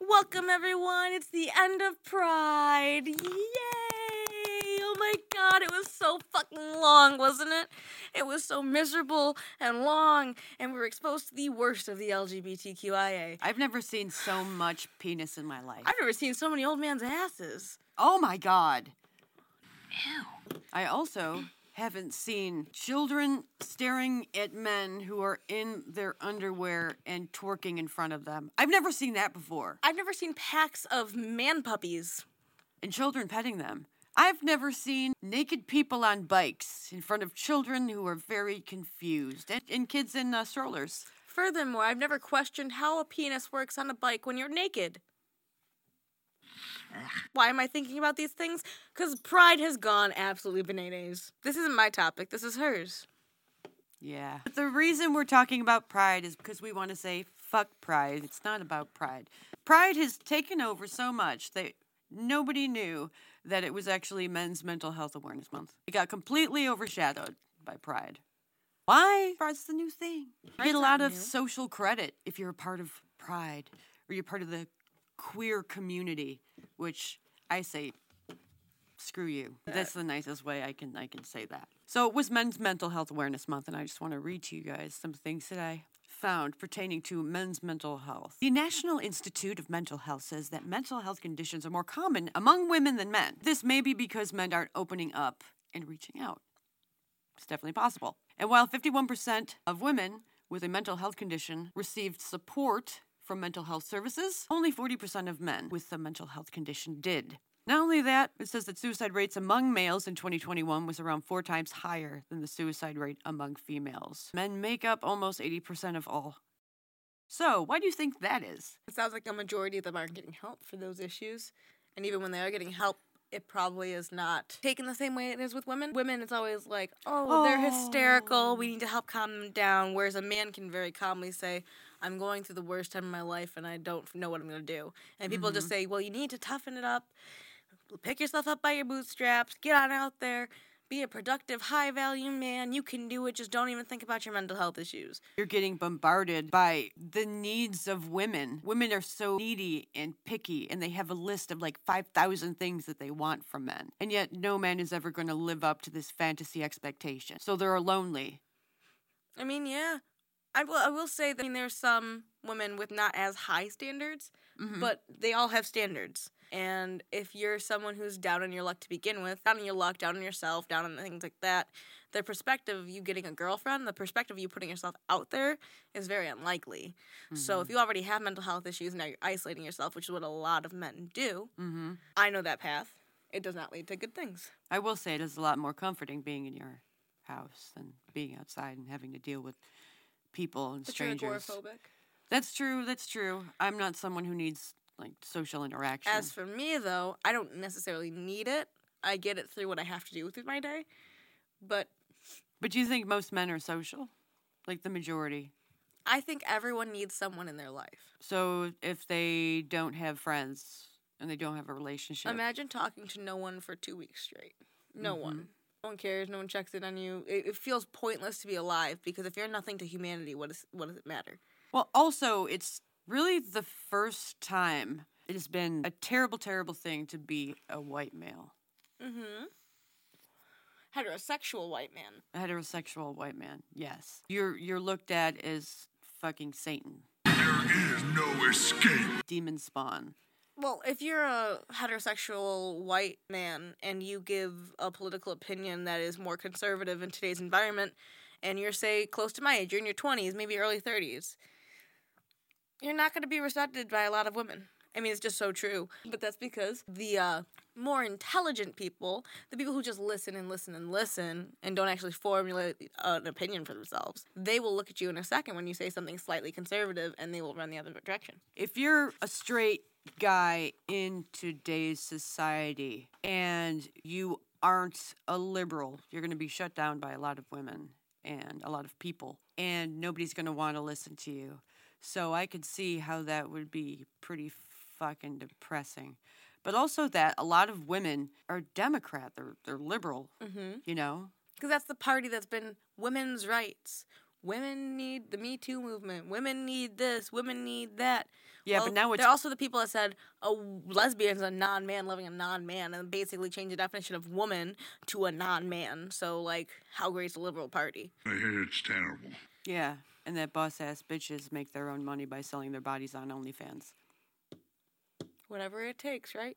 Welcome, everyone. It's the end of Pride. Yay! Oh my god, it was so fucking long, wasn't it? It was so miserable and long, and we were exposed to the worst of the LGBTQIA. I've never seen so much penis in my life. I've never seen so many old man's asses. Oh my god. Ew. I also haven't seen children staring at men who are in their underwear and twerking in front of them. I've never seen that before. I've never seen packs of man puppies. And children petting them. I've never seen naked people on bikes in front of children who are very confused and, and kids in uh, strollers. Furthermore, I've never questioned how a penis works on a bike when you're naked. Why am I thinking about these things? Because pride has gone absolutely bananas. This isn't my topic, this is hers. Yeah. But the reason we're talking about pride is because we want to say fuck pride. It's not about pride. Pride has taken over so much that nobody knew that it was actually Men's Mental Health Awareness Month. It got completely overshadowed by pride. Why? Pride's the new thing. You get a lot of new. social credit if you're a part of pride or you're part of the queer community, which I say screw you. That's the nicest way I can I can say that. So it was Men's Mental Health Awareness Month, and I just want to read to you guys some things that I found pertaining to men's mental health. The National Institute of Mental Health says that mental health conditions are more common among women than men. This may be because men aren't opening up and reaching out. It's definitely possible. And while 51% of women with a mental health condition received support from mental health services, only 40% of men with a mental health condition did. Not only that, it says that suicide rates among males in 2021 was around four times higher than the suicide rate among females. Men make up almost 80% of all. So, why do you think that is? It sounds like a majority of them aren't getting help for those issues. And even when they are getting help, it probably is not taken the same way it is with women. Women, it's always like, oh, they're hysterical. We need to help calm them down. Whereas a man can very calmly say, I'm going through the worst time of my life and I don't know what I'm going to do. And people just mm-hmm. say, well, you need to toughen it up, pick yourself up by your bootstraps, get on out there, be a productive, high value man. You can do it. Just don't even think about your mental health issues. You're getting bombarded by the needs of women. Women are so needy and picky, and they have a list of like 5,000 things that they want from men. And yet, no man is ever going to live up to this fantasy expectation. So they're lonely. I mean, yeah. I will. I will say that I mean, there's some women with not as high standards, but they all have standards. And if you're someone who's down on your luck to begin with, down on your luck, down on yourself, down on things like that, the perspective of you getting a girlfriend, the perspective of you putting yourself out there is very unlikely. So if you already have mental health issues and now you're isolating yourself, which is what a lot of men do, Mm-hmm. I know that path. It does not lead to good things. I will say it is a lot more comforting being in your house than being outside and having to deal with people and But strangers. agoraphobic. That's true. That's true. I'm not someone who needs like social interaction. As for me, though, I don't necessarily need it. I get it through what I have to do through my day. But but do you think most men are social? Like the majority? I think everyone needs someone in their life. So if they don't have friends and they don't have a relationship, Imagine talking to no one for two weeks straight. No Mm-hmm. one. No one cares. No one checks in on you. It, it feels pointless to be alive because if you're nothing to humanity, what, is, what does it matter? well, also it's really the first time it has been a terrible, terrible thing to be a white male, Mm-hmm. Heterosexual white man. a heterosexual white man. Yes, you're you're looked at as fucking Satan, There is no escape. demon spawn. Well, if you're a heterosexual white man and you give a political opinion that is more conservative in today's environment, and you're, say, close to my age, you're in your 20s, maybe early 30s, you're not going to be respected by a lot of women. I mean, it's just so true. But that's because the uh, more intelligent people, the people who just listen and listen and listen and don't actually formulate an opinion for themselves, they will look at you in a second when you say something slightly conservative and they will run the other direction. if you're a straight guy in today's society and you aren't a liberal, you're going to be shut down by a lot of women and a lot of people, and nobody's going to want to listen to you. So I could see how that would be pretty fucking depressing. But also that a lot of women are Democrat, they're they're liberal, Mm-hmm. you know. Because that's the party that's been women's rights, women need the Me Too movement. Women need this. Women need that. Yeah, Well, but now it's they're also the people that said oh, a lesbian is a non-man loving a non-man, and basically changed the definition of woman to a non-man. So, like, how great's the liberal party? I hear it's terrible. yeah, and that boss ass bitches make their own money by selling their bodies on OnlyFans. Whatever it takes, right?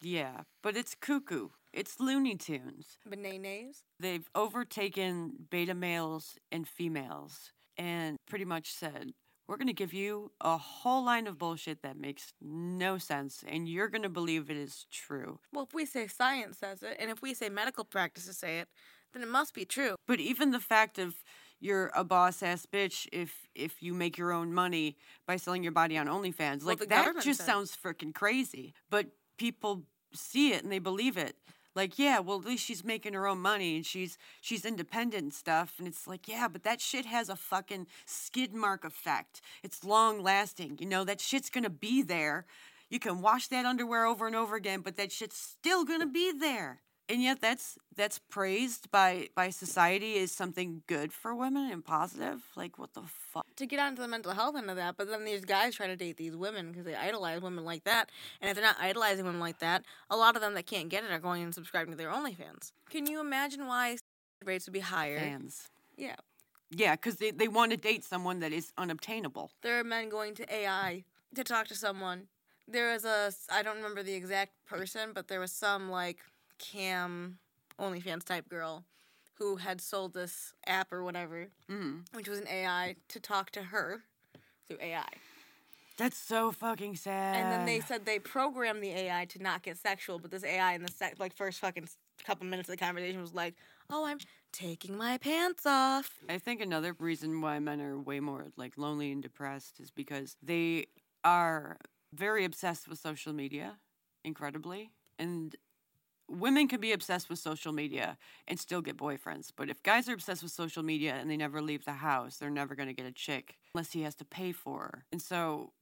Yeah, but it's cuckoo. It's Looney Tunes. Bananas. They've overtaken beta males and females and pretty much said, we're going to give you a whole line of bullshit that makes no sense, and you're going to believe it is true. Well, if we say science says it, and if we say medical practices say it, then it must be true. But even the fact of you're a boss ass bitch if if you make your own money by selling your body on OnlyFans, like that just said- sounds freaking crazy. But people see it and they believe it. Like, yeah, well, at least she's making her own money and she's she's independent and stuff. And it's like, yeah, but that shit has a fucking skid mark effect. It's long lasting. You know, that shit's gonna be there. You can wash that underwear over and over again, but that shit's still gonna be there. And yet that's that's praised by by society as something good for women and positive. Like what the fuck? To get onto the mental health end of that, but then these guys try to date these women because they idolize women like that. And if they're not idolizing women like that, a lot of them that can't get it are going and subscribing to their OnlyFans. Can you imagine why rates would be higher? Fans. Yeah. Yeah, because they, they want to date someone that is unobtainable. There are men going to AI to talk to someone. There was a, I don't remember the exact person, but there was some like cam OnlyFans type girl who had sold this app or whatever, Mm. which was an AI to talk to her through AI. That's so fucking sad. And then they said they programmed the AI to not get sexual, but this AI in the sec- like first fucking couple minutes of the conversation was like, "Oh, I'm taking my pants off." I think another reason why men are way more like lonely and depressed is because they are very obsessed with social media, incredibly. And women can be obsessed with social media and still get boyfriends. But if guys are obsessed with social media and they never leave the house, they're never going to get a chick unless he has to pay for her. And so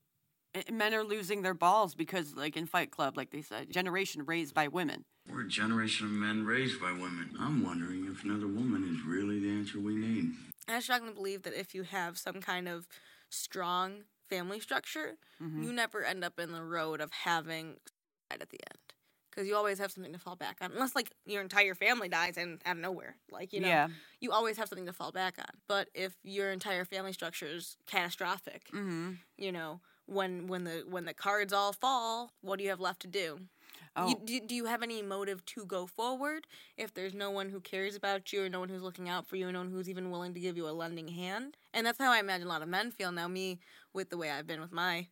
eh, men are losing their balls because, like in Fight Club, like they said, generation raised by women. We're a generation of men raised by women. I'm wondering if another woman is really the answer we need. I strongly believe that if you have some kind of strong family structure, you never end up in the road of having at the end. Because you always have something to fall back on, unless like your entire family dies and out of nowhere, like you know, Yeah. you always have something to fall back on. But if your entire family structure is catastrophic, Mm-hmm. you know, when when the when the cards all fall, what do you have left to do? Oh, You, do, do you have any motive to go forward if there's no one who cares about you or no one who's looking out for you, and no one who's even willing to give you a lending hand? And that's how I imagine a lot of men feel now. Me, with the way I've been with my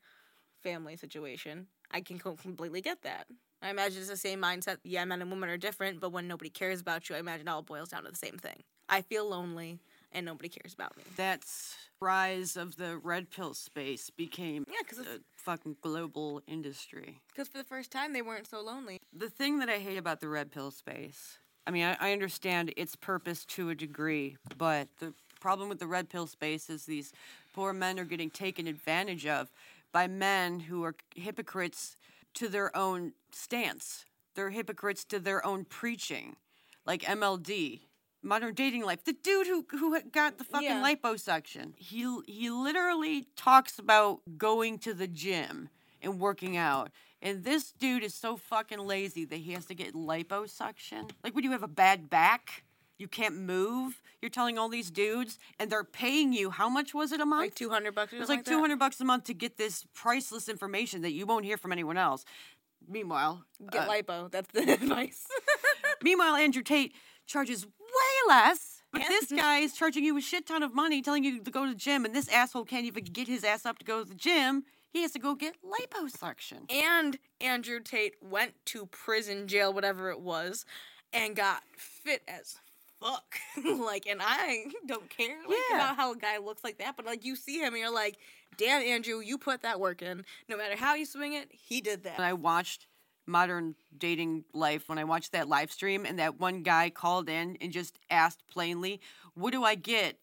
family situation, I can completely get that. I imagine it's the same mindset. Yeah, men and women are different, but when nobody cares about you, I imagine it all boils down to the same thing. I feel lonely and nobody cares about me. that's rise of the red pill space became Yeah, because a fucking global industry. Because for the first time they weren't so lonely. The thing that I hate about the red pill space, I mean, I, I understand its purpose to a degree, but the problem with the red pill space is these poor men are getting taken advantage of by men who are hypocrites to their own stance. They're hypocrites to their own preaching, like MLD. Modern dating life. The dude who who got the fucking Yeah. liposuction. He he literally talks about going to the gym and working out. And this dude is so fucking lazy that he has to get liposuction. Like, would you have a bad back? You can't move. You're telling all these dudes, and they're paying you. How much was it a month? Like 200 bucks or It was something like two hundred bucks a month to get this priceless information that you won't hear from anyone else. Meanwhile, Get uh, lipo. That's the advice. meanwhile, Andrew Tate charges way less. But Yeah. this guy is charging you a shit ton of money, telling you to go to the gym, and this asshole can't even get his ass up to go to the gym. He has to go get liposuction. and Andrew Tate went to prison, jail, whatever it was, and got fit as fuck. like, and I don't care like, Yeah. about how a guy looks like that, but like you see him and you're like, damn, Andrew, you put that work in. No matter how you swing it, he did that. When I watched Modern Dating Life, when I watched that live stream, and that one guy called in and just asked plainly, "What do I get?"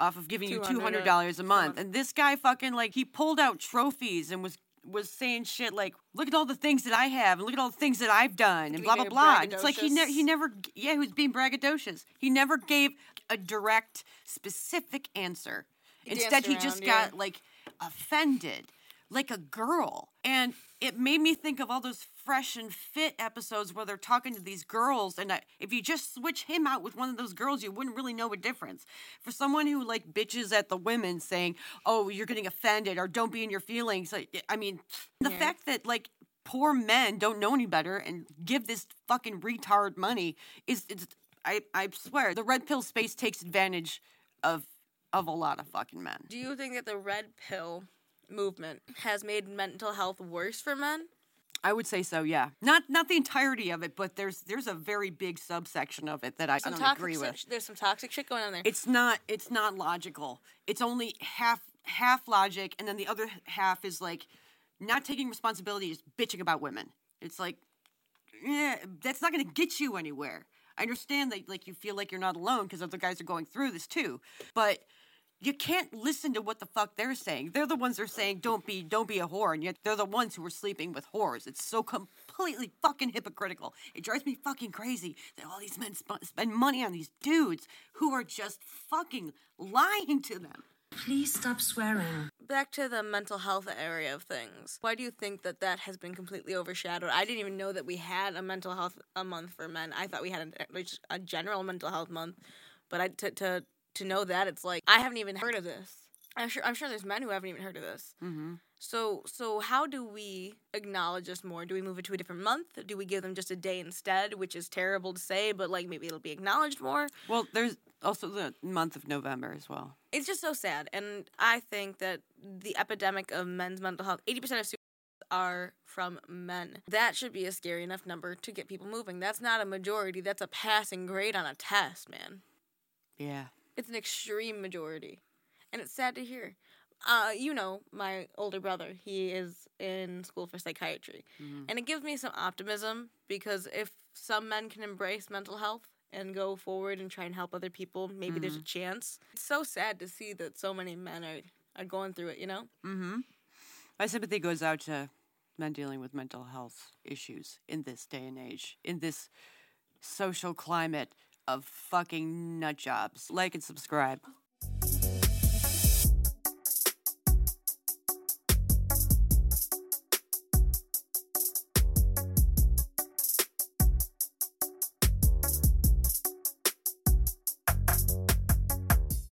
Off of giving you two hundred dollars a month, and this guy fucking like he pulled out trophies and was was saying shit like, "Look at all the things that I have, and look at all the things that I've done, and blah blah blah." And it's like he never, he never, yeah, he was being braggadocious. He never gave a direct, specific answer. Instead, danced he just yeah. got like offended, like a girl, and it made me think of all those fresh and fit episodes where they're talking to these girls, and I, if you just switch him out with one of those girls, you wouldn't really know a difference. For someone who like bitches at the women, saying, "Oh, you're getting offended," or "Don't be in your feelings," like, I mean, the Yeah. fact that like poor men don't know any better and give this fucking retard money is it's I, I swear the red pill space takes advantage of of a lot of fucking men. Do you think that the red pill movement has made mental health worse for men? I would say so, yeah. Not not the entirety of it, but there's there's a very big subsection of it that I, Some don't agree with. There's some toxic shit going on there. It's not it's not logical. It's only half half logic, and then the other half is like not taking responsibility, just bitching about women. It's like, yeah, that's not going to get you anywhere. I understand that like you feel like you're not alone because other guys are going through this too, but you can't listen to what the fuck they're saying. They're the ones that are saying don't be don't be a whore, and yet they're the ones who are sleeping with whores. It's so completely fucking hypocritical. It drives me fucking crazy that all these men sp- spend money on these dudes who are just fucking lying to them. Please stop swearing. Back to the mental health area of things. Why do you think that that has been completely overshadowed? I didn't even know that we had a mental health a month for men. I thought we had a, a general mental health month, but I to to to know that it's like I haven't even heard of this. I'm sure I'm sure there's men who haven't even heard of this. Mm-hmm. So so how do we acknowledge this more? Do we move it to a different month? Do we give them just a day instead, which is terrible to say, but like maybe it'll be acknowledged more? Well, there's also the month of November as well. It's just so sad, and I think that the epidemic of men's mental health, eighty percent of suicides are from men. That should be a scary enough number to get people moving. That's not a majority. That's a passing grade on a test, man. Yeah. It's an extreme majority, and it's sad to hear. Uh, you know, my older brother, he is in school for psychiatry, and it gives me some optimism because if some men can embrace mental health and go forward and try and help other people, maybe there's a chance. It's so sad to see that so many men are are going through it. You know, Mm-hmm. My sympathy goes out to men dealing with mental health issues in this day and age, in this social climate of fucking nut jobs. Like and subscribe.